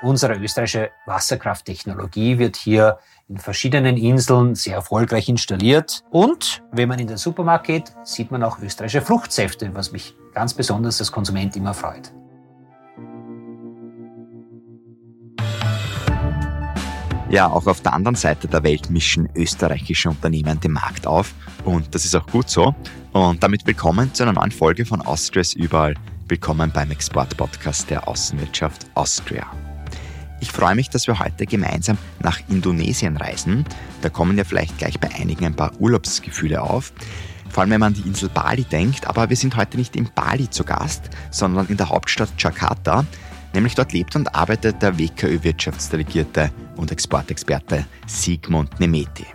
Unsere österreichische Wasserkrafttechnologie wird hier in verschiedenen Inseln sehr erfolgreich installiert. Und wenn man in den Supermarkt geht, sieht man auch österreichische Fruchtsäfte, was mich ganz besonders als Konsument immer freut. Ja, auch auf der anderen Seite der Welt mischen österreichische Unternehmen den Markt auf und das ist auch gut so. Und damit willkommen zu einer neuen Folge von Austrias Überall. Willkommen beim Export-Podcast der Außenwirtschaft Austria. Ich freue mich, dass wir heute gemeinsam nach Indonesien reisen. Da kommen ja vielleicht gleich bei einigen ein paar Urlaubsgefühle auf. Vor allem, wenn man an die Insel Bali denkt. Aber wir sind heute nicht in Bali zu Gast, sondern in der Hauptstadt Jakarta. Nämlich dort lebt und arbeitet der WKÖ-Wirtschaftsdelegierte und Exportexperte Sigmund Nemeti.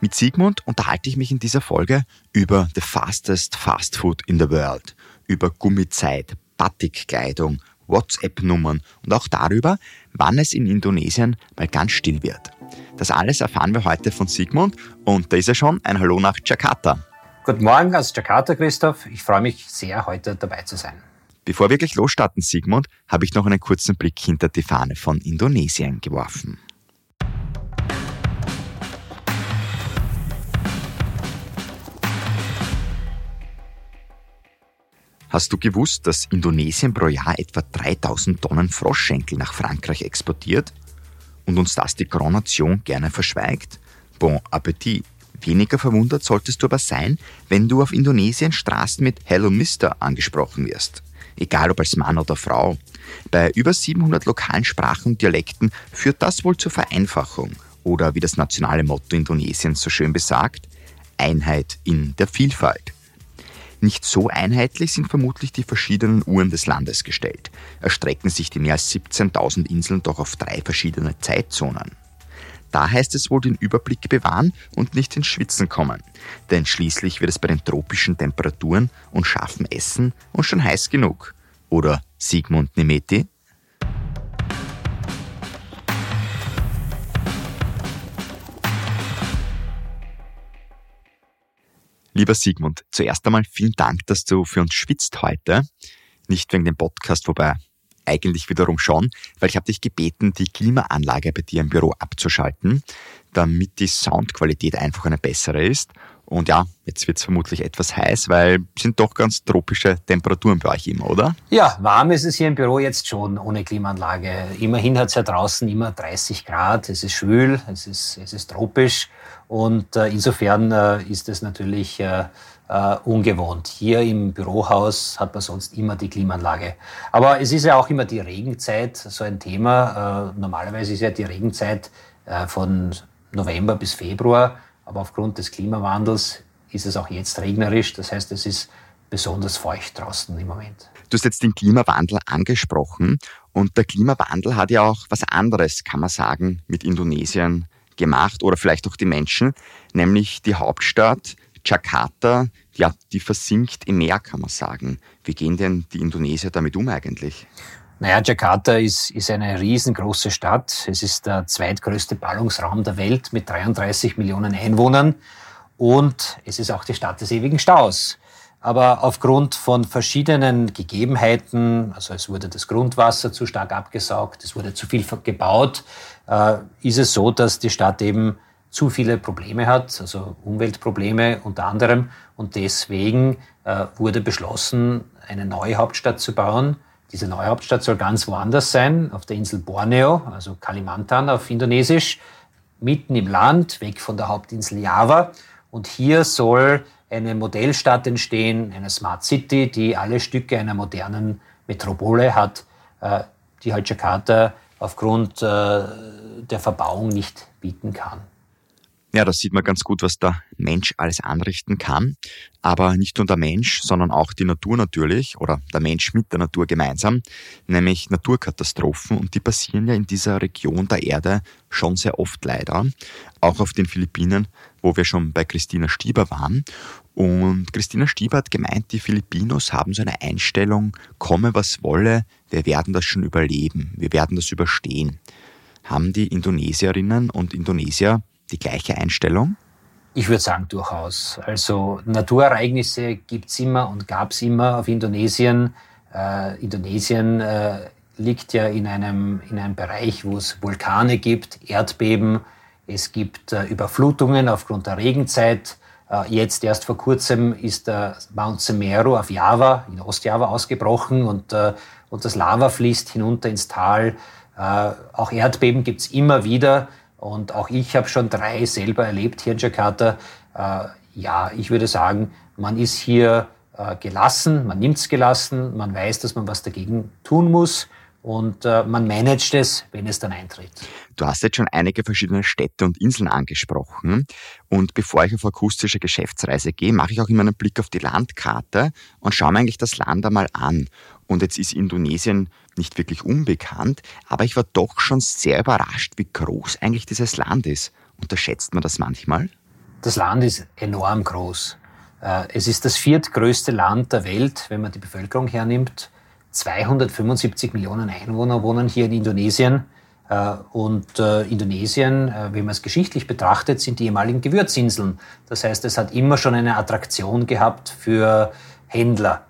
Mit Sigmund unterhalte ich mich in dieser Folge über the fastest fast food in the world, über Gummizeit, Batikkleidung WhatsApp-Nummern und auch darüber, wann es in Indonesien mal ganz still wird. Das alles erfahren wir heute von Sigmund und da ist er schon. Ein Hallo nach Jakarta. Guten Morgen aus Jakarta, Christoph. Ich freue mich sehr, heute dabei zu sein. Bevor wir gleich losstarten, Sigmund, habe ich noch einen kurzen Blick hinter die Fahne von Indonesien geworfen. Hast du gewusst, dass Indonesien pro Jahr etwa 3000 Tonnen Froschschenkel nach Frankreich exportiert und uns das die Coronation gerne verschweigt? Bon Appetit. Weniger verwundert solltest du aber sein, wenn du auf Indonesien Straßen mit Hello Mister angesprochen wirst. Egal ob als Mann oder Frau. Bei über 700 lokalen Sprachen und Dialekten führt das wohl zur Vereinfachung oder wie das nationale Motto Indonesiens so schön besagt, Einheit in der Vielfalt. Nicht so einheitlich sind vermutlich die verschiedenen Uhren des Landes gestellt. Erstrecken sich die mehr als 17.000 Inseln doch auf drei verschiedene Zeitzonen. Da heißt es wohl den Überblick bewahren und nicht ins Schwitzen kommen. Denn schließlich wird es bei den tropischen Temperaturen und scharfem Essen und schon heiß genug. Oder Sigmund Nemeti? Lieber Sigmund, zuerst einmal vielen Dank, dass du für uns schwitzt heute. Nicht wegen dem Podcast, wobei eigentlich wiederum schon, weil ich habe dich gebeten, die Klimaanlage bei dir im Büro abzuschalten, damit die Soundqualität einfach eine bessere ist. Und ja, jetzt wird es vermutlich etwas heiß, weil sind doch ganz tropische Temperaturen bei euch immer, oder? Ja, warm ist es hier im Büro jetzt schon ohne Klimaanlage. Immerhin hat es ja draußen immer 30 Grad, es ist schwül, es ist, es ist tropisch. Und äh, insofern äh, ist es natürlich äh, äh, ungewohnt. Hier im Bürohaus hat man sonst immer die Klimaanlage. Aber es ist ja auch immer die Regenzeit so ein Thema. Äh, normalerweise ist ja die Regenzeit äh, von November bis Februar. Aber aufgrund des Klimawandels ist es auch jetzt regnerisch. Das heißt, es ist besonders feucht draußen im Moment. Du hast jetzt den Klimawandel angesprochen. Und der Klimawandel hat ja auch was anderes, kann man sagen, mit Indonesien gemacht oder vielleicht auch die Menschen, nämlich die Hauptstadt Jakarta, ja, die versinkt im Meer, kann man sagen. Wie gehen denn die Indonesier damit um eigentlich? Naja, Jakarta ist, ist eine riesengroße Stadt. Es ist der zweitgrößte Ballungsraum der Welt mit 33 Millionen Einwohnern. Und es ist auch die Stadt des ewigen Staus. Aber aufgrund von verschiedenen Gegebenheiten, also es wurde das Grundwasser zu stark abgesaugt, es wurde zu viel gebaut, äh, ist es so, dass die Stadt eben zu viele Probleme hat, also Umweltprobleme unter anderem. Und deswegen äh, wurde beschlossen, eine neue Hauptstadt zu bauen. Diese neue Hauptstadt soll ganz woanders sein, auf der Insel Borneo, also Kalimantan auf Indonesisch, mitten im Land, weg von der Hauptinsel Java. Und hier soll eine Modellstadt entstehen, eine Smart City, die alle Stücke einer modernen Metropole hat, äh, die halt Jakarta aufgrund äh, der Verbauung nicht bieten kann. Ja, da sieht man ganz gut, was der Mensch alles anrichten kann. Aber nicht nur der Mensch, sondern auch die Natur natürlich oder der Mensch mit der Natur gemeinsam, nämlich Naturkatastrophen. Und die passieren ja in dieser Region der Erde schon sehr oft leider. Auch auf den Philippinen, wo wir schon bei Christina Stieber waren. Und Christina Stieber hat gemeint, die Filipinos haben so eine Einstellung, komme was wolle, wir werden das schon überleben, wir werden das überstehen. Haben die Indonesierinnen und Indonesier die gleiche Einstellung? Ich würde sagen, durchaus. Also Naturereignisse gibt es immer und gab es immer auf Indonesien. Äh, Indonesien äh, liegt ja in einem, in einem Bereich, wo es Vulkane gibt, Erdbeben, es gibt äh, Überflutungen aufgrund der Regenzeit. Äh, jetzt erst vor kurzem ist der Mount Semeru auf Java, in Ostjava ausgebrochen und, äh, und das Lava fließt hinunter ins Tal. Auch Erdbeben gibt es immer wieder und auch ich habe schon drei selber erlebt hier in Jakarta. Ja, ich würde sagen, man ist hier gelassen, man nimmt es gelassen, man weiß, dass man was dagegen tun muss und äh, man managt es, wenn es dann eintritt. Du hast jetzt schon einige verschiedene Städte und Inseln angesprochen. Und bevor ich auf akustische Geschäftsreise gehe, mache ich auch immer einen Blick auf die Landkarte und schaue mir eigentlich das Land einmal an. Und jetzt ist Indonesien nicht wirklich unbekannt, aber ich war doch schon sehr überrascht, wie groß eigentlich dieses Land ist. Unterschätzt man das manchmal? Das Land ist enorm groß. Äh, es ist das viertgrößte Land der Welt, wenn man die Bevölkerung hernimmt. 275 Millionen Einwohner wohnen hier in Indonesien. Äh, und äh, Indonesien, wenn man es geschichtlich betrachtet, sind die ehemaligen Gewürzinseln. Das heißt, es hat immer schon eine Attraktion gehabt für Händler.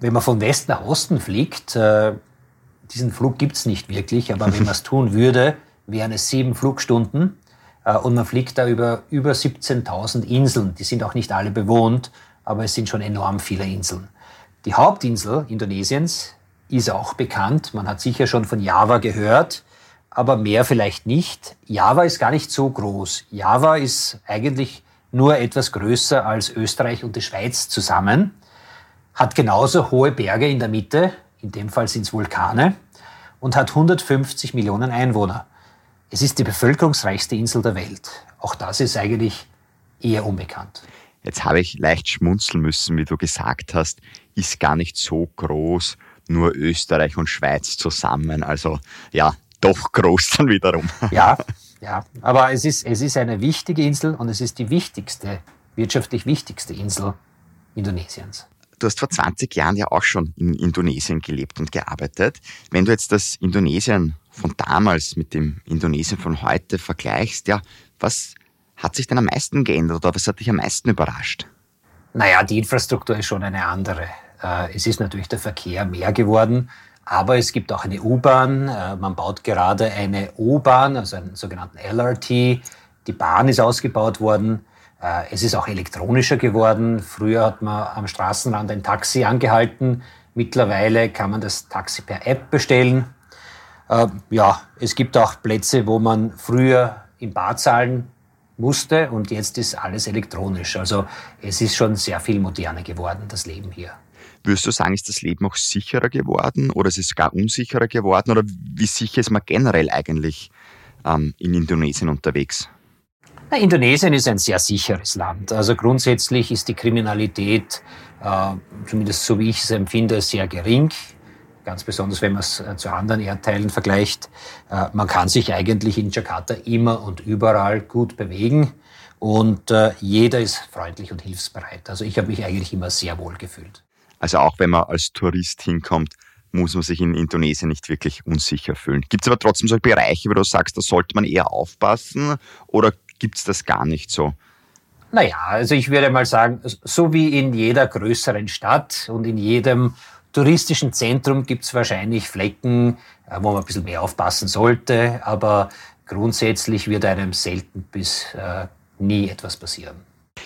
Wenn man von Westen nach Osten fliegt, diesen Flug gibt es nicht wirklich, aber wenn man es tun würde, wären es sieben Flugstunden. Äh, und man fliegt da über über 17.000 Inseln. Die sind auch nicht alle bewohnt, aber es sind schon enorm viele Inseln. Die Hauptinsel Indonesiens ist auch bekannt. Man hat sicher schon von Java gehört, aber mehr vielleicht nicht. Java ist gar nicht so groß. Java ist eigentlich nur etwas größer als Österreich und die Schweiz zusammen, hat genauso hohe Berge in der Mitte, in dem Fall sind es Vulkane, und hat 150 Millionen Einwohner. Es ist die bevölkerungsreichste Insel der Welt. Auch das ist eigentlich eher unbekannt. Jetzt habe ich leicht schmunzeln müssen, wie du gesagt hast, ist gar nicht so groß, nur Österreich und Schweiz zusammen. Also ja, doch groß dann wiederum. Ja, ja. Aber es ist, es ist eine wichtige Insel und es ist die wichtigste, wirtschaftlich wichtigste Insel Indonesiens. Du hast vor 20 Jahren ja auch schon in Indonesien gelebt und gearbeitet. Wenn du jetzt das Indonesien von damals mit dem Indonesien von heute vergleichst, ja, was hat sich denn am meisten geändert oder was hat dich am meisten überrascht? Naja, die Infrastruktur ist schon eine andere. Äh, es ist natürlich der Verkehr mehr geworden, aber es gibt auch eine U-Bahn. Äh, man baut gerade eine U-Bahn, also einen sogenannten LRT. Die Bahn ist ausgebaut worden. Äh, es ist auch elektronischer geworden. Früher hat man am Straßenrand ein Taxi angehalten. Mittlerweile kann man das Taxi per App bestellen. Ja, es gibt auch Plätze, wo man früher im Bar zahlen musste und jetzt ist alles elektronisch. Also es ist schon sehr viel moderner geworden, das Leben hier. Würdest du sagen, ist das Leben auch sicherer geworden oder ist es gar unsicherer geworden oder wie sicher ist man generell eigentlich ähm, in Indonesien unterwegs? Na, Indonesien ist ein sehr sicheres Land. Also grundsätzlich ist die Kriminalität, äh, zumindest so wie ich es empfinde, sehr gering ganz besonders wenn man es äh, zu anderen Erdteilen vergleicht. Äh, man kann sich eigentlich in Jakarta immer und überall gut bewegen und äh, jeder ist freundlich und hilfsbereit. Also ich habe mich eigentlich immer sehr wohl gefühlt. Also auch wenn man als Tourist hinkommt, muss man sich in Indonesien nicht wirklich unsicher fühlen. Gibt es aber trotzdem so Bereiche, wo du sagst, da sollte man eher aufpassen oder gibt es das gar nicht so? Naja, also ich würde mal sagen, so wie in jeder größeren Stadt und in jedem touristischen Zentrum gibt es wahrscheinlich Flecken, äh, wo man ein bisschen mehr aufpassen sollte, aber grundsätzlich wird einem selten bis äh, nie etwas passieren.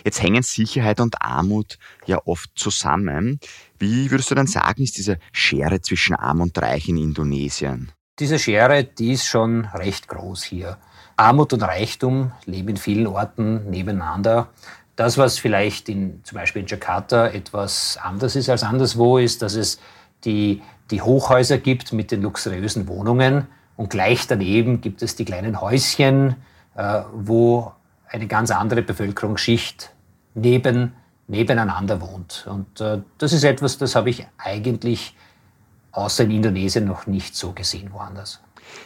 Jetzt hängen Sicherheit und Armut ja oft zusammen. Wie würdest du denn sagen, ist diese Schere zwischen Arm und Reich in Indonesien? Diese Schere, die ist schon recht groß hier. Armut und Reichtum leben in vielen Orten nebeneinander. Das, was vielleicht in, zum Beispiel in Jakarta etwas anders ist als anderswo, ist, dass es die, die Hochhäuser gibt mit den luxuriösen Wohnungen und gleich daneben gibt es die kleinen Häuschen, äh, wo eine ganz andere Bevölkerungsschicht neben, nebeneinander wohnt. Und äh, das ist etwas, das habe ich eigentlich außer in Indonesien noch nicht so gesehen woanders.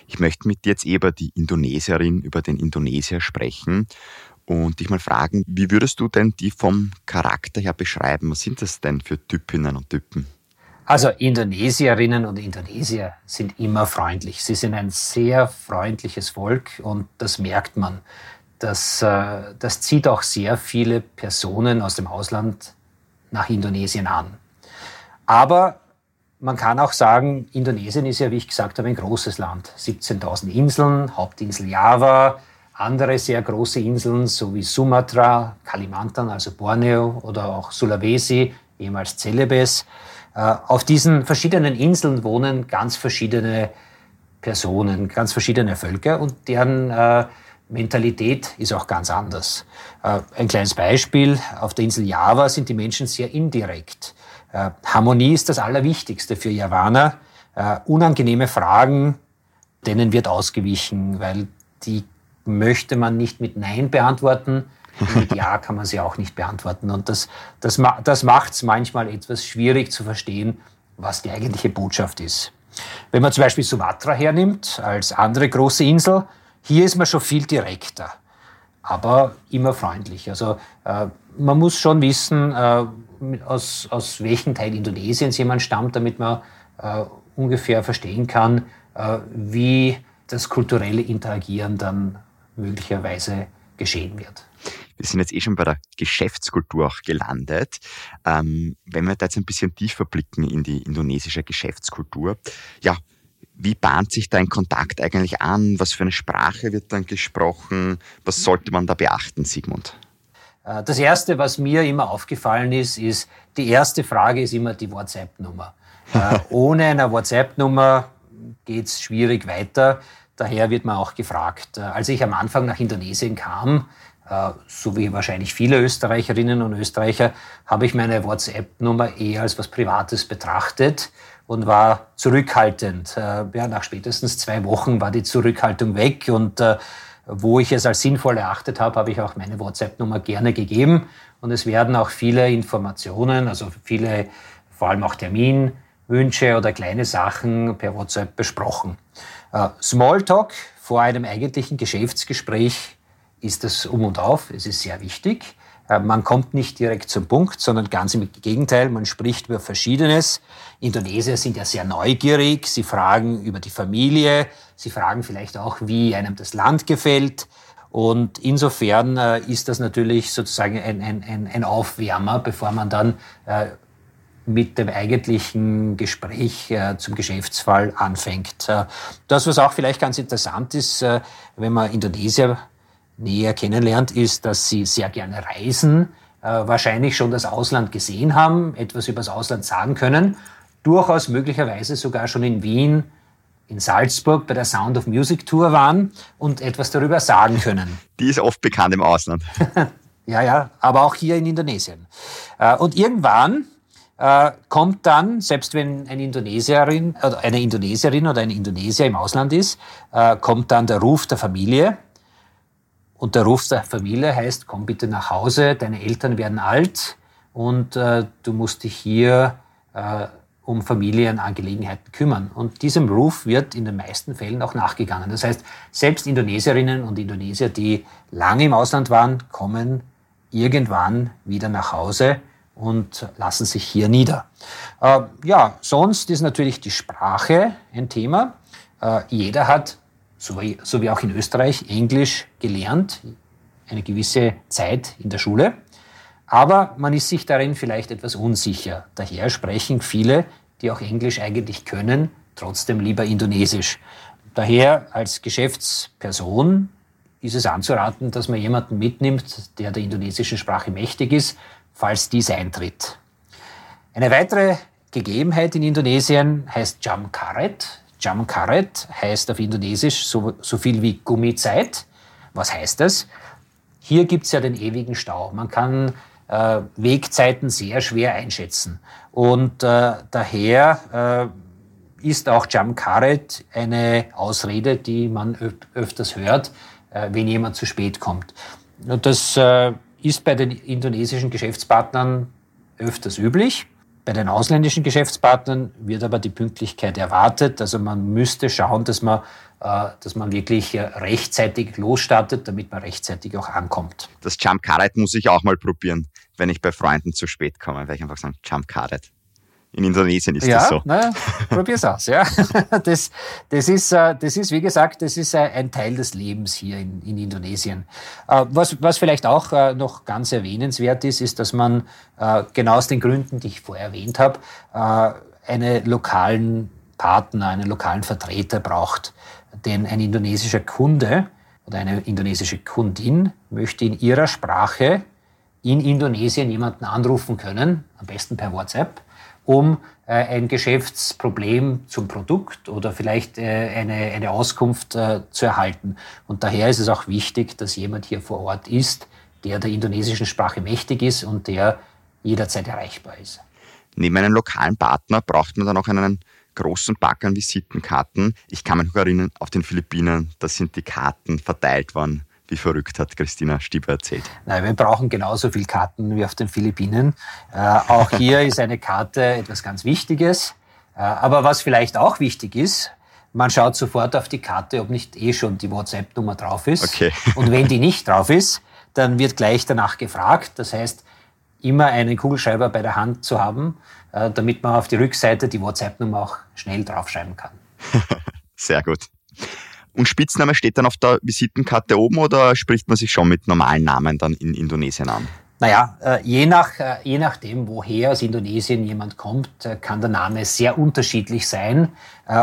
Ich möchte mit dir jetzt über die Indonesierin, über den Indonesier sprechen und dich mal fragen, wie würdest du denn die vom Charakter her beschreiben? Was sind das denn für Typinnen und Typen? Also Indonesierinnen und Indonesier sind immer freundlich. Sie sind ein sehr freundliches Volk und das merkt man. Das, äh, das zieht auch sehr viele Personen aus dem Ausland nach Indonesien an. Aber man kann auch sagen, Indonesien ist ja, wie ich gesagt habe, ein großes Land. 17.000 Inseln, Hauptinsel Java, andere sehr große Inseln, so wie Sumatra, Kalimantan, also Borneo oder auch Sulawesi, ehemals Celebes. Äh, auf diesen verschiedenen Inseln wohnen ganz verschiedene Personen, ganz verschiedene Völker und deren äh, Mentalität ist auch ganz anders. Äh, ein kleines Beispiel, auf der Insel Java sind die Menschen sehr indirekt. Harmonie ist das Allerwichtigste für Javaner. Unangenehme Fragen, denen wird ausgewichen, weil die möchte man nicht mit Nein beantworten. Mit Ja kann man sie auch nicht beantworten. Und das, das, das macht es manchmal etwas schwierig zu verstehen, was die eigentliche Botschaft ist. Wenn man zum Beispiel Sumatra hernimmt, als andere große Insel, hier ist man schon viel direkter, aber immer freundlich. Also äh, man muss schon wissen, äh, aus, aus welchem Teil Indonesiens jemand stammt, damit man äh, ungefähr verstehen kann, äh, wie das kulturelle Interagieren dann möglicherweise geschehen wird. Wir sind jetzt eh schon bei der Geschäftskultur auch gelandet. Ähm, wenn wir da jetzt ein bisschen tiefer blicken in die indonesische Geschäftskultur, ja, wie bahnt sich da ein Kontakt eigentlich an? Was für eine Sprache wird dann gesprochen? Was sollte man da beachten, Sigmund? Äh, das Erste, was mir immer aufgefallen ist, ist, die erste Frage ist immer die WhatsApp-Nummer. Äh, ohne eine WhatsApp-Nummer geht es schwierig weiter. Daher wird man auch gefragt. Äh, als ich am Anfang nach Indonesien kam, so wie wahrscheinlich viele Österreicherinnen und Österreicher, habe ich meine WhatsApp-Nummer eher als was Privates betrachtet und war zurückhaltend. Ja, nach spätestens zwei Wochen war die Zurückhaltung weg und wo ich es als sinnvoll erachtet habe, habe ich auch meine WhatsApp-Nummer gerne gegeben. Und es werden auch viele Informationen, also viele, vor allem auch Terminwünsche oder kleine Sachen per WhatsApp besprochen. Äh, Smalltalk vor einem eigentlichen Geschäftsgespräch ist das um und auf. Es ist sehr wichtig. Äh, man kommt nicht direkt zum Punkt, sondern ganz im Gegenteil, man spricht über Verschiedenes. Indonesier sind ja sehr neugierig, sie fragen über die Familie, sie fragen vielleicht auch, wie einem das Land gefällt. Und insofern äh, ist das natürlich sozusagen ein, ein, ein, Aufwärmer, bevor man dann mit dem eigentlichen Gespräch äh, zum Geschäftsfall anfängt. Äh, das, was auch vielleicht ganz interessant ist, äh, wenn man Indonesier näher kennenlernt, ist, dass sie sehr gerne reisen, äh, wahrscheinlich schon das Ausland gesehen haben, etwas über das Ausland sagen können, durchaus möglicherweise sogar schon in Wien, in Salzburg bei der Sound of Music Tour waren und etwas darüber sagen können. Die ist oft bekannt im Ausland. ja, ja, aber auch hier in Indonesien. Und irgendwann äh, kommt dann, selbst wenn eine Indonesierin, oder eine Indonesierin oder ein Indonesier im Ausland ist, kommt dann der Ruf der Familie und der Ruf der Familie heißt, komm bitte nach Hause, deine Eltern werden alt und äh, du musst dich hier äh, um Familienangelegenheiten kümmern. Und diesem Ruf wird in den meisten Fällen auch nachgegangen. Das heißt, selbst Indonesierinnen und Indonesier, die lange im Ausland waren, kommen irgendwann wieder nach Hause und lassen sich hier nieder. Äh, ja, sonst ist natürlich die Sprache ein Thema. Äh, jeder hat so wie, so wie auch in Österreich, Englisch gelernt, eine gewisse Zeit in der Schule. Aber man ist sich darin vielleicht etwas unsicher. Daher sprechen viele, die auch Englisch eigentlich können, trotzdem lieber Indonesisch. Daher als Geschäftsperson ist es anzuraten, dass man jemanden mitnimmt, der der indonesischen Sprache mächtig ist, falls dies eintritt. Eine weitere Gegebenheit in Indonesien heißt Jam Karet. Jam Karet heißt auf Indonesisch so, so viel wie Gummizeit. Was heißt das? Hier gibt es ja den ewigen Stau. Man kann äh, Wegzeiten sehr schwer einschätzen. Und äh, daher äh, ist auch Jam Karet eine Ausrede, die man öf öfters hört, äh, wenn jemand zu spät kommt. Und das äh, ist bei den indonesischen Geschäftspartnern öfters üblich. Bei den ausländischen Geschäftspartnern wird aber die Pünktlichkeit erwartet. Also man müsste schauen, dass man, äh, dass man wirklich rechtzeitig losstartet, damit man rechtzeitig auch ankommt. Das Jump Card muss ich auch mal probieren, wenn ich bei Freunden zu spät komme, weil ich einfach sagen, Jump Card. In Indonesien ist ja, das so. Ja, probier's aus. Ja. Das, das, ist, äh, das ist, wie gesagt, das ist äh, ein Teil des Lebens hier in, in Indonesien. Äh, was, was vielleicht auch noch ganz erwähnenswert ist, ist, dass man genau aus den Gründen, die ich vorher erwähnt habe, einen lokalen Partner, einen lokalen Vertreter braucht. Denn ein indonesischer Kunde oder eine indonesische Kundin möchte in ihrer Sprache in Indonesien jemanden anrufen können, am besten per WhatsApp, um äh, ein Geschäftsproblem zum Produkt oder vielleicht äh, eine, eine Auskunft äh, zu erhalten. Und daher ist es auch wichtig, dass jemand hier vor Ort ist, der der indonesischen Sprache mächtig ist und der jederzeit erreichbar ist. Neben einem lokalen Partner braucht man dann auch einen großen Pack an Visitenkarten. Ich kann mich noch erinnern, auf den Philippinen, da sind die Karten verteilt worden. Wie verrückt hat Christina Stieber erzählt. Nein, wir brauchen genauso viele Karten wie auf den Philippinen. Äh, auch hier ist eine Karte etwas ganz Wichtiges. Äh, aber was vielleicht auch wichtig ist, man schaut sofort auf die Karte, ob nicht eh schon die WhatsApp-Nummer drauf ist. Okay. Und wenn die nicht drauf ist, dann wird gleich danach gefragt. Das heißt, immer einen Kugelschreiber bei der Hand zu haben, äh, damit man auf die Rückseite die WhatsApp-Nummer auch schnell draufschreiben kann. Sehr gut. Und Spitzname steht dann auf der Visitenkarte oben oder spricht man sich schon mit normalen Namen dann in Indonesien an? Naja, äh, je, nach, äh, je nachdem, woher aus Indonesien jemand kommt, kann der Name sehr unterschiedlich sein.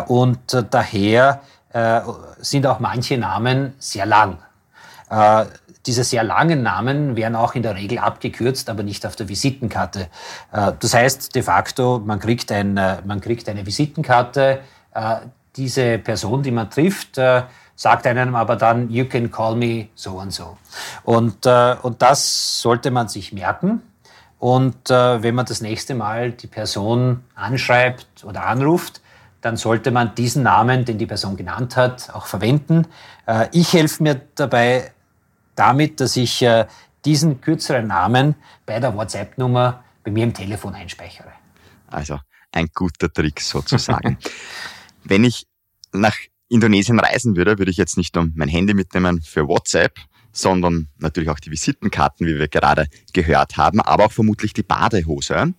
Und daher sind auch manche Namen sehr lang. Diese sehr langen Namen werden auch in der Regel abgekürzt, aber nicht auf der Visitenkarte. Äh, das heißt de facto, man kriegt, ein, äh, man kriegt eine Visitenkarte. Äh, diese Person, die man trifft, sagt einem aber dann, you can call me so and so. Und, und das sollte man sich merken. Und wenn man das nächste Mal die Person anschreibt oder anruft, dann sollte man diesen Namen, den die Person genannt hat, auch verwenden. ich helfe mir dabei damit, dass ich äh, diesen kürzeren Namen bei der WhatsApp-Nummer bei mir im Telefon einspeichere. Also ein guter Trick sozusagen. Wenn ich nach Indonesien reisen würde, würde ich jetzt nicht nur mein Handy mitnehmen für WhatsApp, sondern natürlich auch die Visitenkarten, wie wir gerade gehört haben, aber auch vermutlich die Badehose.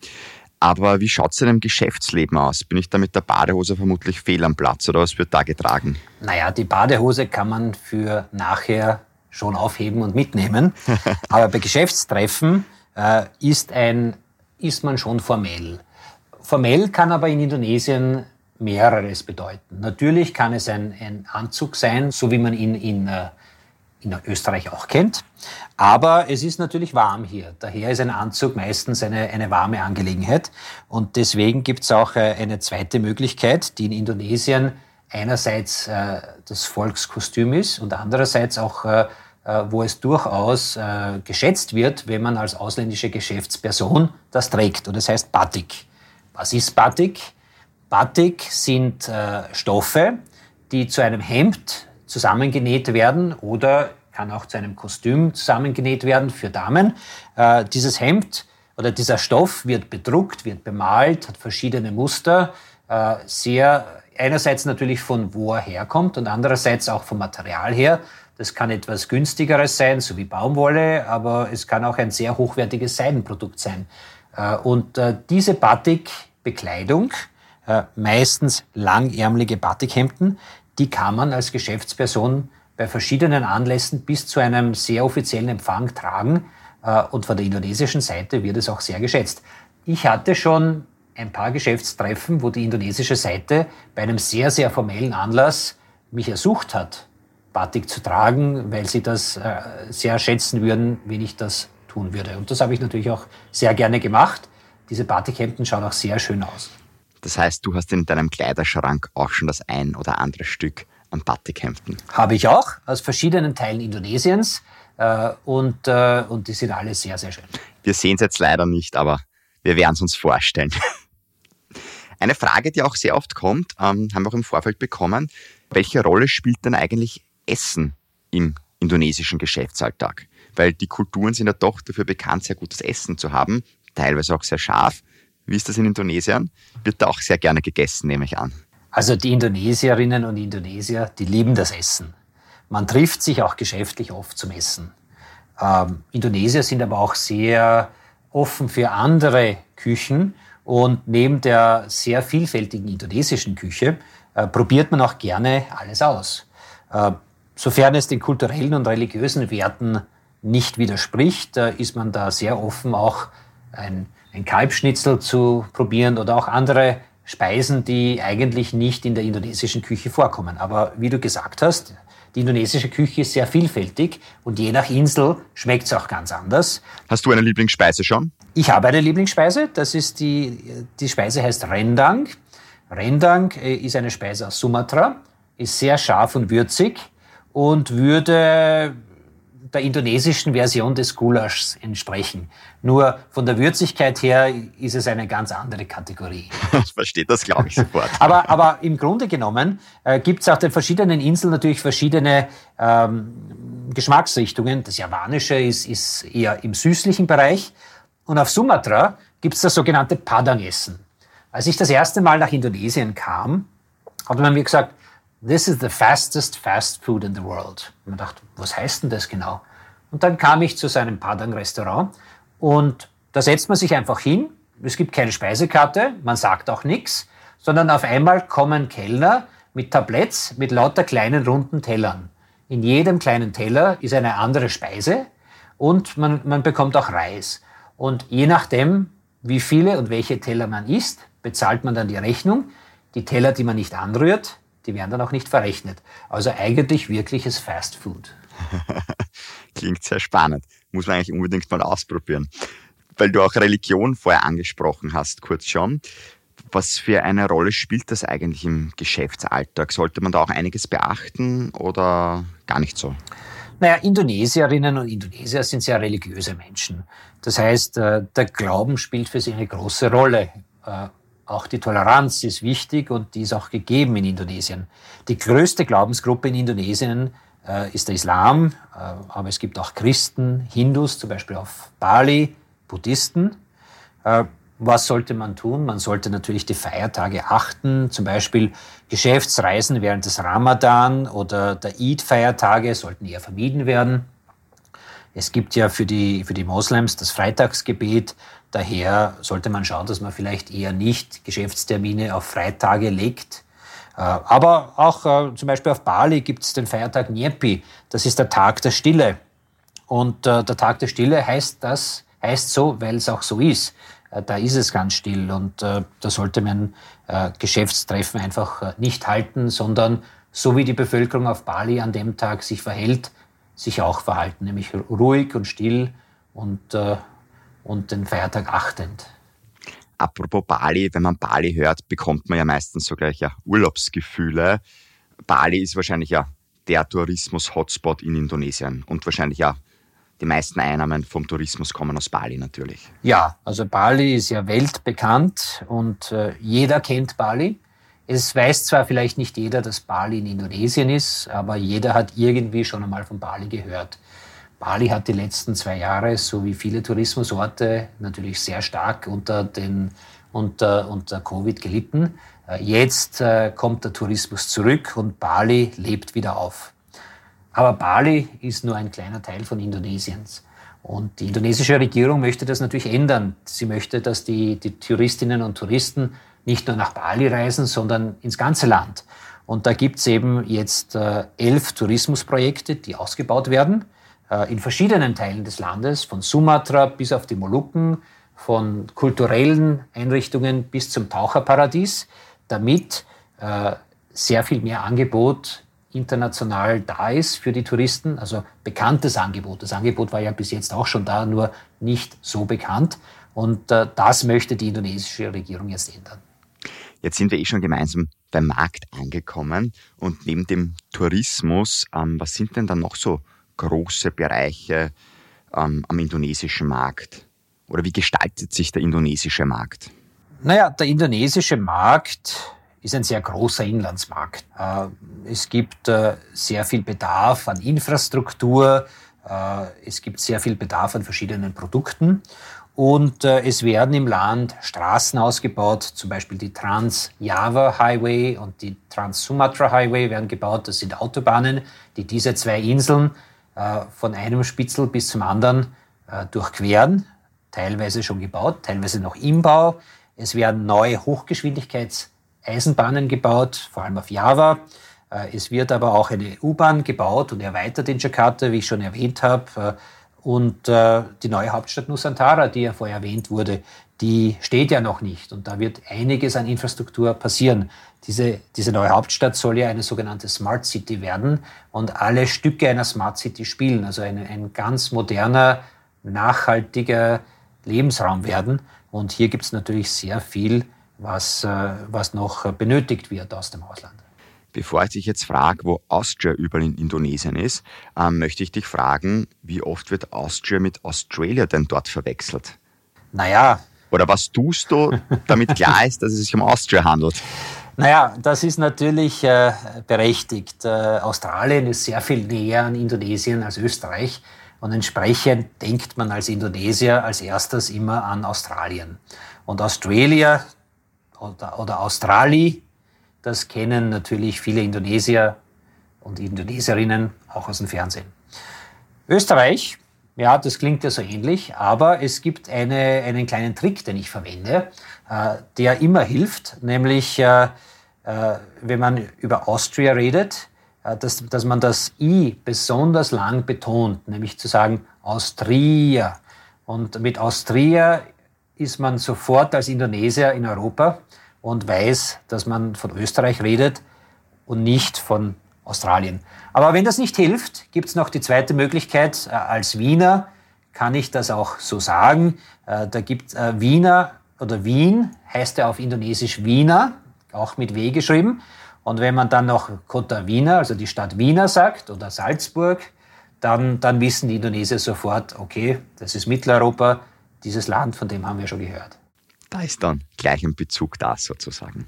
Aber wie schaut es denn im Geschäftsleben aus? Bin ich da mit der Badehose vermutlich fehl am Platz oder was wird da getragen? Naja, die Badehose kann man für nachher schon aufheben und mitnehmen. Aber bei Geschäftstreffen äh, ist, ein, ist man schon formell. Formell kann aber in Indonesien mehreres bedeuten. Natürlich kann es ein, ein Anzug sein, so wie man ihn in, äh, in Österreich auch kennt. Aber es ist natürlich warm hier. Daher ist ein Anzug meistens eine, eine warme Angelegenheit. Und deswegen gibt es auch äh, eine zweite Möglichkeit, die in Indonesien einerseits äh, das Volkskostüm ist und andererseits auch wo es durchaus äh, geschätzt wird, wenn man als ausländische Geschäftsperson das trägt. Und das heißt Batik. Was ist Batik? Batik sind äh, Stoffe, die zu einem Hemd zusammengenäht werden oder kann auch zu einem Kostüm zusammengenäht werden für Damen. Äh, dieses Hemd oder dieser Stoff wird bedruckt, wird bemalt, hat verschiedene Muster, äh, sehr einerseits natürlich von wo er herkommt und andererseits auch vom Material her das kann etwas günstigeres sein, so wie Baumwolle, aber es kann auch ein sehr hochwertiges Seidenprodukt sein. Äh, und äh, diese Batik-Bekleidung, äh, meistens langärmelige Batikhemden, die kann man als Geschäftsperson bei verschiedenen Anlässen bis zu einem sehr offiziellen Empfang tragen. Und von der indonesischen Seite wird es auch sehr geschätzt. Ich hatte schon ein paar Geschäftstreffen, wo die indonesische Seite bei einem sehr, sehr formellen Anlass mich ersucht hat, Batik zu tragen, weil sie das äh, sehr schätzen würden, wenn ich das tun würde. Und das habe ich natürlich auch sehr gerne gemacht. Diese Batikhemden schauen auch sehr schön aus. Das heißt, du hast in deinem Kleiderschrank auch schon das ein oder andere Stück an Batikhemden. Habe ich auch, aus verschiedenen Teilen Indonesiens. Äh, und, äh, und die sind alle sehr, sehr schön. Wir sehen es jetzt leider nicht, aber wir werden es uns vorstellen. Eine Frage, die auch sehr oft kommt, ähm, haben wir auch im Vorfeld bekommen. Welche Rolle spielt denn eigentlich Essen im indonesischen Geschäftsalltag. Weil die Kulturen sind ja doch dafür bekannt, sehr gutes Essen zu haben, teilweise auch sehr scharf. Wie ist das in Indonesien? Wird da auch sehr gerne gegessen, nehme ich an. Also die Indonesierinnen und Indonesier, die lieben das Essen. Man trifft sich auch geschäftlich oft zum Essen. Ähm, Indonesier sind aber auch sehr offen für andere Küchen und neben der sehr vielfältigen indonesischen Küche äh, probiert man auch gerne alles aus. Äh, Sofern es den kulturellen und religiösen Werten nicht widerspricht, ist man da sehr offen, auch ein, ein Kalbschnitzel zu probieren oder auch andere Speisen, die eigentlich nicht in der indonesischen Küche vorkommen. Aber wie du gesagt hast, die indonesische Küche ist sehr vielfältig und je nach Insel schmeckt es auch ganz anders. Hast du eine Lieblingsspeise schon? Ich habe eine Lieblingsspeise. Das ist die, die Speise heißt Rendang. Rendang äh, ist eine Speise aus Sumatra, ist sehr scharf und würzig und würde der indonesischen Version des Gulaschs entsprechen. Nur von der Würzigkeit her ist es eine ganz andere Kategorie. Ich verstehe das, glaube ich, sofort. aber, aber im Grunde genommen äh, gibt es auf den verschiedenen Inseln natürlich verschiedene ähm, Geschmacksrichtungen. Das Javanische ist, ist eher im süßlichen Bereich. Und auf Sumatra gibt es das sogenannte Padang-Essen. Als ich das erste Mal nach Indonesien kam, hat man mir gesagt, This is the fastest fast food in the world. Man dachte, was heißt denn das genau? Und dann kam ich zu seinem Padang-Restaurant und da setzt man sich einfach hin. Es gibt keine Speisekarte, man sagt auch nichts, sondern auf einmal kommen Kellner mit Tabletts mit lauter kleinen runden Tellern. In jedem kleinen Teller ist eine andere Speise und man, man bekommt auch Reis. Und je nachdem, wie viele und welche Teller man isst, bezahlt man dann die Rechnung. Die Teller, die man nicht anrührt, die werden dann auch nicht verrechnet. Also eigentlich wirkliches Fast Food. Klingt sehr spannend. Muss man eigentlich unbedingt mal ausprobieren. Weil du auch Religion vorher angesprochen hast, kurz schon. Was für eine Rolle spielt das eigentlich im Geschäftsalltag? Sollte man da auch einiges beachten oder gar nicht so? Naja, Indonesierinnen und Indonesier sind sehr religiöse Menschen. Das heißt, äh, der Glauben spielt für sie eine große Rolle. Auch die Toleranz ist wichtig und die ist auch gegeben in Indonesien. Die größte Glaubensgruppe in Indonesien äh, ist der Islam, äh, aber es gibt auch Christen, Hindus, zum Beispiel auf Bali, Buddhisten. Äh, was sollte man tun? Man sollte natürlich die Feiertage achten, zum Beispiel Geschäftsreisen während des Ramadan oder der Eid-Feiertage sollten eher vermieden werden. Es gibt ja für die, für die Moslems das Freitagsgebet. Daher sollte man schauen, dass man vielleicht eher nicht Geschäftstermine auf Freitage legt. Äh, aber auch äh, zum Beispiel auf Bali gibt es den Feiertag Nyepi. Das ist der Tag der Stille. Und äh, der Tag der Stille heißt das, heißt so, weil es auch so ist. Da ist es ganz still und da sollte man Geschäftstreffen einfach nicht halten, sondern so wie die Bevölkerung auf Bali an dem Tag sich verhält, sich auch verhalten, nämlich ruhig und still und, äh, und den Feiertag achtend. Apropos Bali, wenn man Bali hört, bekommt man ja meistens so gleich ja Urlaubsgefühle. Bali ist wahrscheinlich ja der Tourismus-Hotspot in Indonesien und wahrscheinlich ja die meisten Einnahmen vom Tourismus kommen aus Bali natürlich. Ja, also Bali ist ja weltbekannt und äh, jeder kennt Bali. Es weiß zwar vielleicht nicht jeder, dass Bali in Indonesien ist, aber jeder hat irgendwie schon einmal von Bali gehört. Bali hat die letzten zwei Jahre, so wie viele Tourismusorte, natürlich sehr stark unter, den, unter, unter Covid gelitten. Äh, jetzt äh, kommt der Tourismus zurück und Bali lebt wieder auf. Aber Bali ist nur ein kleiner Teil von Indonesiens. Und die indonesische Regierung möchte das natürlich ändern. Sie möchte, dass die, die Touristinnen und Touristen nicht nur nach Bali reisen, sondern ins ganze Land. Und da gibt's eben jetzt äh, elf Tourismusprojekte, die ausgebaut werden, äh, in verschiedenen Teilen des Landes, von Sumatra bis auf die Molukken, von kulturellen Einrichtungen bis zum Taucherparadies, damit äh, sehr viel mehr Angebot international da ist für die Touristen, also bekanntes Angebot. Das Angebot war ja bis jetzt auch schon da, nur nicht so bekannt. Und äh, das möchte die indonesische Regierung jetzt ändern. Jetzt sind wir eh schon gemeinsam beim Markt angekommen und neben dem Tourismus, ähm, was sind denn dann noch so große Bereiche ähm, am indonesischen Markt? Oder wie gestaltet sich der indonesische Markt? Naja, der indonesische Markt ist ein sehr großer Inlandsmarkt. Äh, es gibt äh, sehr viel Bedarf an Infrastruktur, äh, es gibt sehr viel Bedarf an verschiedenen Produkten und äh, es werden im Land Straßen ausgebaut, zum Beispiel die Trans-Java Highway und die Trans-Sumatra Highway werden gebaut. Das sind Autobahnen, die diese zwei Inseln äh, von einem Spitzel bis zum anderen äh, durchqueren. Teilweise schon gebaut, teilweise noch im Bau. Es werden neue Hochgeschwindigkeitseisenbahnen gebaut, vor allem auf Java. Äh, es wird aber auch eine U-Bahn gebaut und erweitert in Jakarta, wie ich schon erwähnt habe. Äh, Und äh, die neue Hauptstadt Nusantara, die ja vorher erwähnt wurde, die steht ja noch nicht. Und da wird einiges an Infrastruktur passieren. Diese, diese neue Hauptstadt soll ja eine sogenannte Smart City werden und alle Stücke einer Smart City spielen. Also eine, ein ganz moderner, nachhaltiger Lebensraum werden. Und hier gibt es natürlich sehr viel, was, äh, was noch benötigt wird aus dem Ausland. Bevor ich dich jetzt frage, wo Austria überall in Indonesien ist, ähm, möchte ich dich fragen, wie oft wird Austria mit Australia denn dort verwechselt? Naja. Oder was tust du, damit klar ist, dass es sich um Austria handelt? Naja, das ist natürlich äh, berechtigt. Äh, Australien ist sehr viel näher an Indonesien als Österreich und entsprechend denkt man als Indonesier als erstes immer an Australien. Und Australia oder, oder Australi das kennen natürlich viele Indonesier und Indonesierinnen auch aus dem Fernsehen. Österreich, ja, das klingt ja so ähnlich, aber es gibt eine, einen kleinen Trick, den ich verwende, äh, der immer hilft, nämlich äh, äh, wenn man über Austria redet, äh, dass, dass man das I besonders lang betont, nämlich zu sagen Austria. Und mit Austria ist man sofort als Indonesier in Europa und weiß, dass man von Österreich redet und nicht von Australien. Aber wenn das nicht hilft, gibt es noch die zweite Möglichkeit. Äh, als Wiener kann ich das auch so sagen. Äh, da gibt äh, Wiener oder Wien heißt ja auf Indonesisch Wiener, auch mit W geschrieben. Und wenn man dann noch Kota Wiener, also die Stadt Wiener sagt oder Salzburg, dann, dann wissen die Indonesier sofort, okay, das ist Mitteleuropa, dieses Land, von dem haben wir schon gehört. Da ist dann gleich ein Bezug da sozusagen.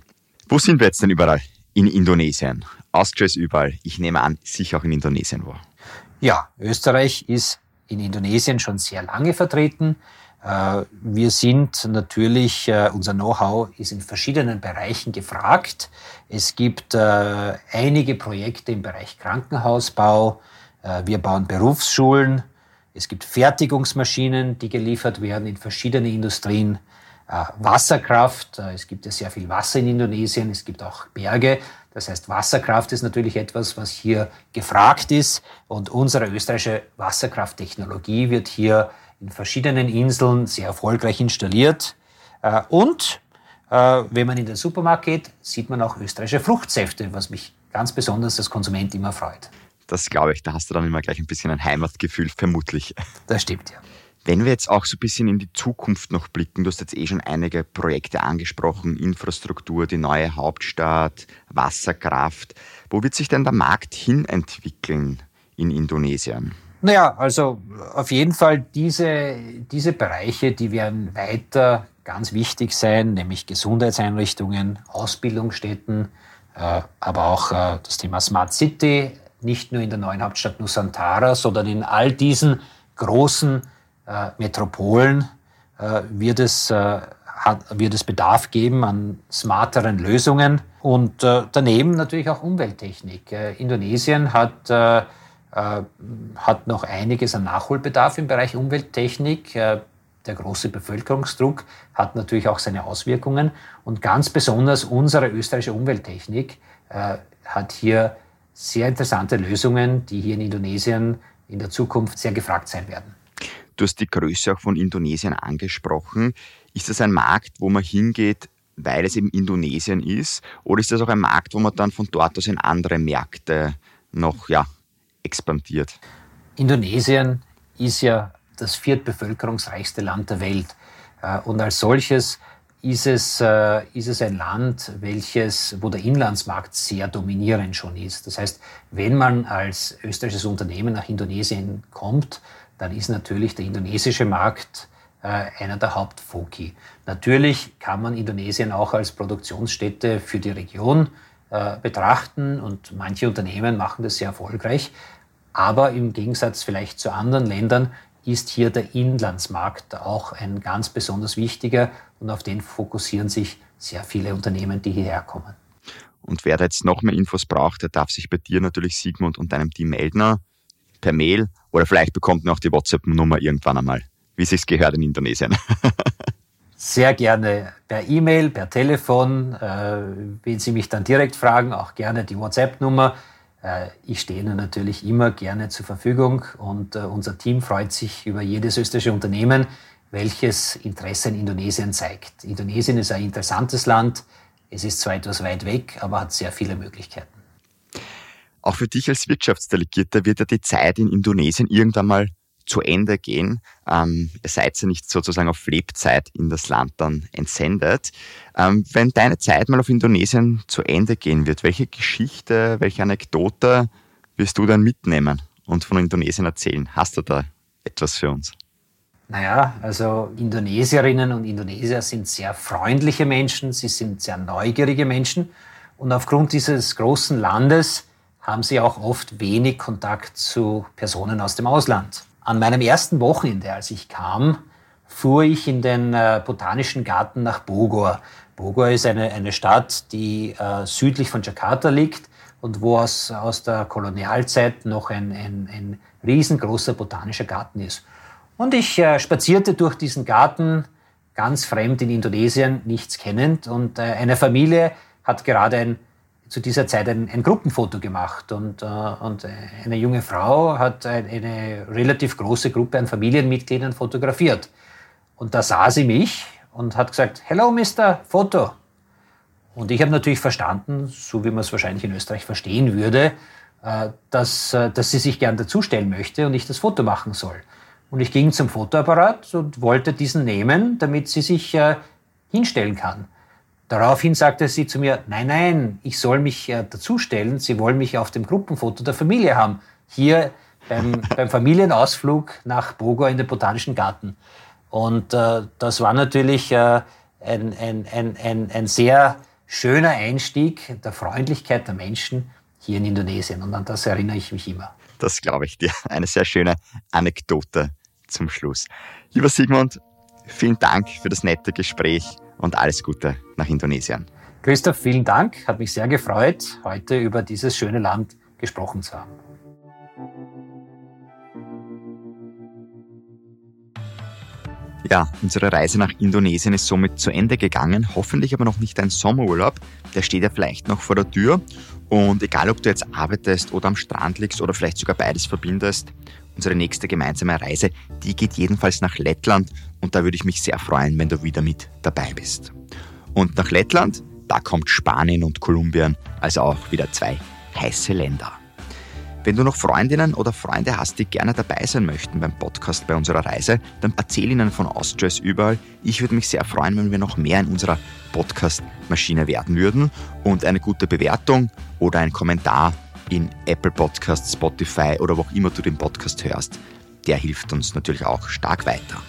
Wo sind wir jetzt denn überall? In Indonesien. Austria ist überall. Ich nehme an, sicher auch in Indonesien wo. Ja, Österreich ist in Indonesien schon sehr lange vertreten. Äh, wir sind natürlich, äh, unser Know-how ist in verschiedenen Bereichen gefragt. Es gibt äh, einige Projekte im Bereich Krankenhausbau. Wir bauen Berufsschulen. Es gibt Fertigungsmaschinen, die geliefert werden in verschiedene Industrien. Äh, Wasserkraft. Äh, es gibt ja sehr viel Wasser in Indonesien, es gibt auch Berge. Das heißt, Wasserkraft ist natürlich etwas, was hier gefragt ist. Und unsere österreichische Wasserkrafttechnologie wird hier in verschiedenen Inseln sehr erfolgreich installiert. Äh, und wenn man in den Supermarkt geht, sieht man auch österreichische Fruchtsäfte, was mich ganz besonders als Konsument immer freut. Das glaube ich, da hast du dann immer gleich ein bisschen ein Heimatgefühl, vermutlich. Das stimmt, ja. Wenn wir jetzt auch so ein bisschen in die Zukunft noch blicken, du hast jetzt eh schon einige Projekte angesprochen, Infrastruktur, die neue Hauptstadt, Wasserkraft. Wo wird sich denn der Markt hin entwickeln in Indonesien? Naja, also auf jeden Fall diese, diese Bereiche, die werden weiter ganz wichtig sein, nämlich Gesundheitseinrichtungen, Ausbildungsstätten, äh, aber auch äh, das Thema Smart City, nicht nur in der neuen Hauptstadt Nusantara, sondern in all diesen großen äh, Metropolen äh, wird, es, äh, hat, wird es Bedarf geben an smarteren Lösungen und daneben natürlich auch Umwelttechnik. Indonesien hat hat noch einiges an Nachholbedarf im Bereich Umwelttechnik. Der große Bevölkerungsdruck hat natürlich auch seine Auswirkungen. Und ganz besonders unsere österreichische Umwelttechnik hat hier sehr interessante Lösungen, die hier in Indonesien in der Zukunft sehr gefragt sein werden. Du hast die Größe auch von Indonesien angesprochen. Ist das ein Markt, wo man hingeht, weil es eben Indonesien ist? Oder ist das auch ein Markt, wo man dann von dort aus in andere Märkte noch ja, expandiert? Indonesien ist ja das viertbevölkerungsreichste Land der Welt. Äh, und als solches ist es, äh, ist es ein Land, welches, wo der Inlandsmarkt sehr dominierend schon ist. Das heißt, wenn man als österreichisches Unternehmen nach Indonesien kommt, dann ist natürlich der indonesische Markt äh, einer der Hauptfoki. Natürlich kann man Indonesien auch als Produktionsstätte für die Region äh, betrachten und manche Unternehmen machen das sehr erfolgreich. Aber im Gegensatz vielleicht zu anderen Ländern ist hier der Inlandsmarkt auch ein ganz besonders wichtiger und auf den fokussieren sich sehr viele Unternehmen, die hierher kommen. Und wer da jetzt noch mehr Infos braucht, der darf sich bei dir natürlich, Sigmund, und deinem Team melden per Mail oder vielleicht bekommt man auch die WhatsApp-Nummer irgendwann einmal, wie sich gehört in Indonesien. Sehr gerne per E-Mail, per Telefon. Äh, wenn Sie mich dann direkt fragen, auch gerne die WhatsApp-Nummer. Äh, ich stehe Ihnen natürlich immer gerne zur Verfügung und äh, unser Team freut sich über jedes österreichische Unternehmen, welches Interesse in Indonesien zeigt. Indonesien ist ein interessantes Land. Es ist zwar etwas weit weg, aber hat sehr viele Möglichkeiten. Auch für dich als Wirtschaftsdelegierter wird ja die Zeit in Indonesien irgendwann mal zu Ende gehen. Ähm, ihr seid ja nicht sozusagen auf Lebzeit in das Land dann entsendet. Ähm, wenn deine Zeit mal auf Indonesien zu Ende gehen wird, welche Geschichte, welche Anekdote wirst du dann mitnehmen und von Indonesien erzählen? Hast du da etwas für uns? Naja, also Indonesierinnen und Indonesier sind sehr freundliche Menschen, sie sind sehr neugierige Menschen und aufgrund dieses großen Landes haben sie auch oft wenig Kontakt zu Personen aus dem Ausland. An meinem ersten Wochenende, als ich kam, fuhr ich in den äh, Botanischen Garten nach Bogor. Bogor ist eine, eine Stadt, die äh, südlich von Jakarta liegt und wo aus, aus der Kolonialzeit noch ein, ein, ein riesengroßer botanischer Garten ist. Und ich äh, spazierte durch diesen Garten, ganz fremd in Indonesien, nichts kennend. Und äh, eine Familie hat gerade ein zu dieser Zeit ein, ein Gruppenfoto gemacht und, äh, und eine junge Frau hat eine, eine relativ große Gruppe an Familienmitgliedern fotografiert. Und da sah sie mich und hat gesagt, Hello, Mr. Foto. Und ich habe natürlich verstanden, so wie man es wahrscheinlich in Österreich verstehen würde, äh, dass, äh, dass sie sich gern dazustellen möchte und ich das Foto machen soll. Und ich ging zum Fotoapparat und wollte diesen nehmen, damit sie sich äh, hinstellen kann. Daraufhin sagte sie zu mir, nein, nein, ich soll mich äh, dazustellen, Sie wollen mich auf dem Gruppenfoto der Familie haben. Hier beim, beim Familienausflug nach Bogor in den Botanischen Garten. Und äh, das war natürlich äh, ein, ein, ein, ein, ein sehr schöner Einstieg der Freundlichkeit der Menschen hier in Indonesien. Und an das erinnere ich mich immer. Das glaube ich dir. Eine sehr schöne Anekdote zum Schluss. Lieber Sigmund, vielen Dank für das nette Gespräch und alles Gute nach Indonesien. Christoph, vielen Dank. Hat mich sehr gefreut, heute über dieses schöne Land gesprochen zu haben. Ja, unsere Reise nach Indonesien ist somit zu Ende gegangen. Hoffentlich aber noch nicht ein Sommerurlaub. Der steht ja vielleicht noch vor der Tür. Und egal, ob du jetzt arbeitest oder am Strand liegst oder vielleicht sogar beides verbindest, unsere nächste gemeinsame Reise, die geht jedenfalls nach Lettland und da würde ich mich sehr freuen, wenn du wieder mit dabei bist. Und nach Lettland, da kommt Spanien und Kolumbien, also auch wieder zwei heiße Länder. Wenn du noch Freundinnen oder Freunde hast, die gerne dabei sein möchten beim Podcast bei unserer Reise, dann erzähl ihnen von Austrias überall. Ich würde mich sehr freuen, wenn wir noch mehr in unserer Podcast-Maschine werden würden und eine gute Bewertung oder ein Kommentar in Apple Podcasts, Spotify oder wo auch immer du den Podcast hörst. Der hilft uns natürlich auch stark weiter.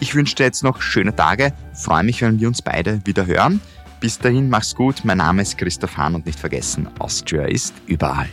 Ich wünsche dir jetzt noch schöne Tage, freue mich, wenn wir uns beide wieder hören. Bis dahin, mach's gut. Mein Name ist Christoph Hahn und nicht vergessen, Austria ist überall.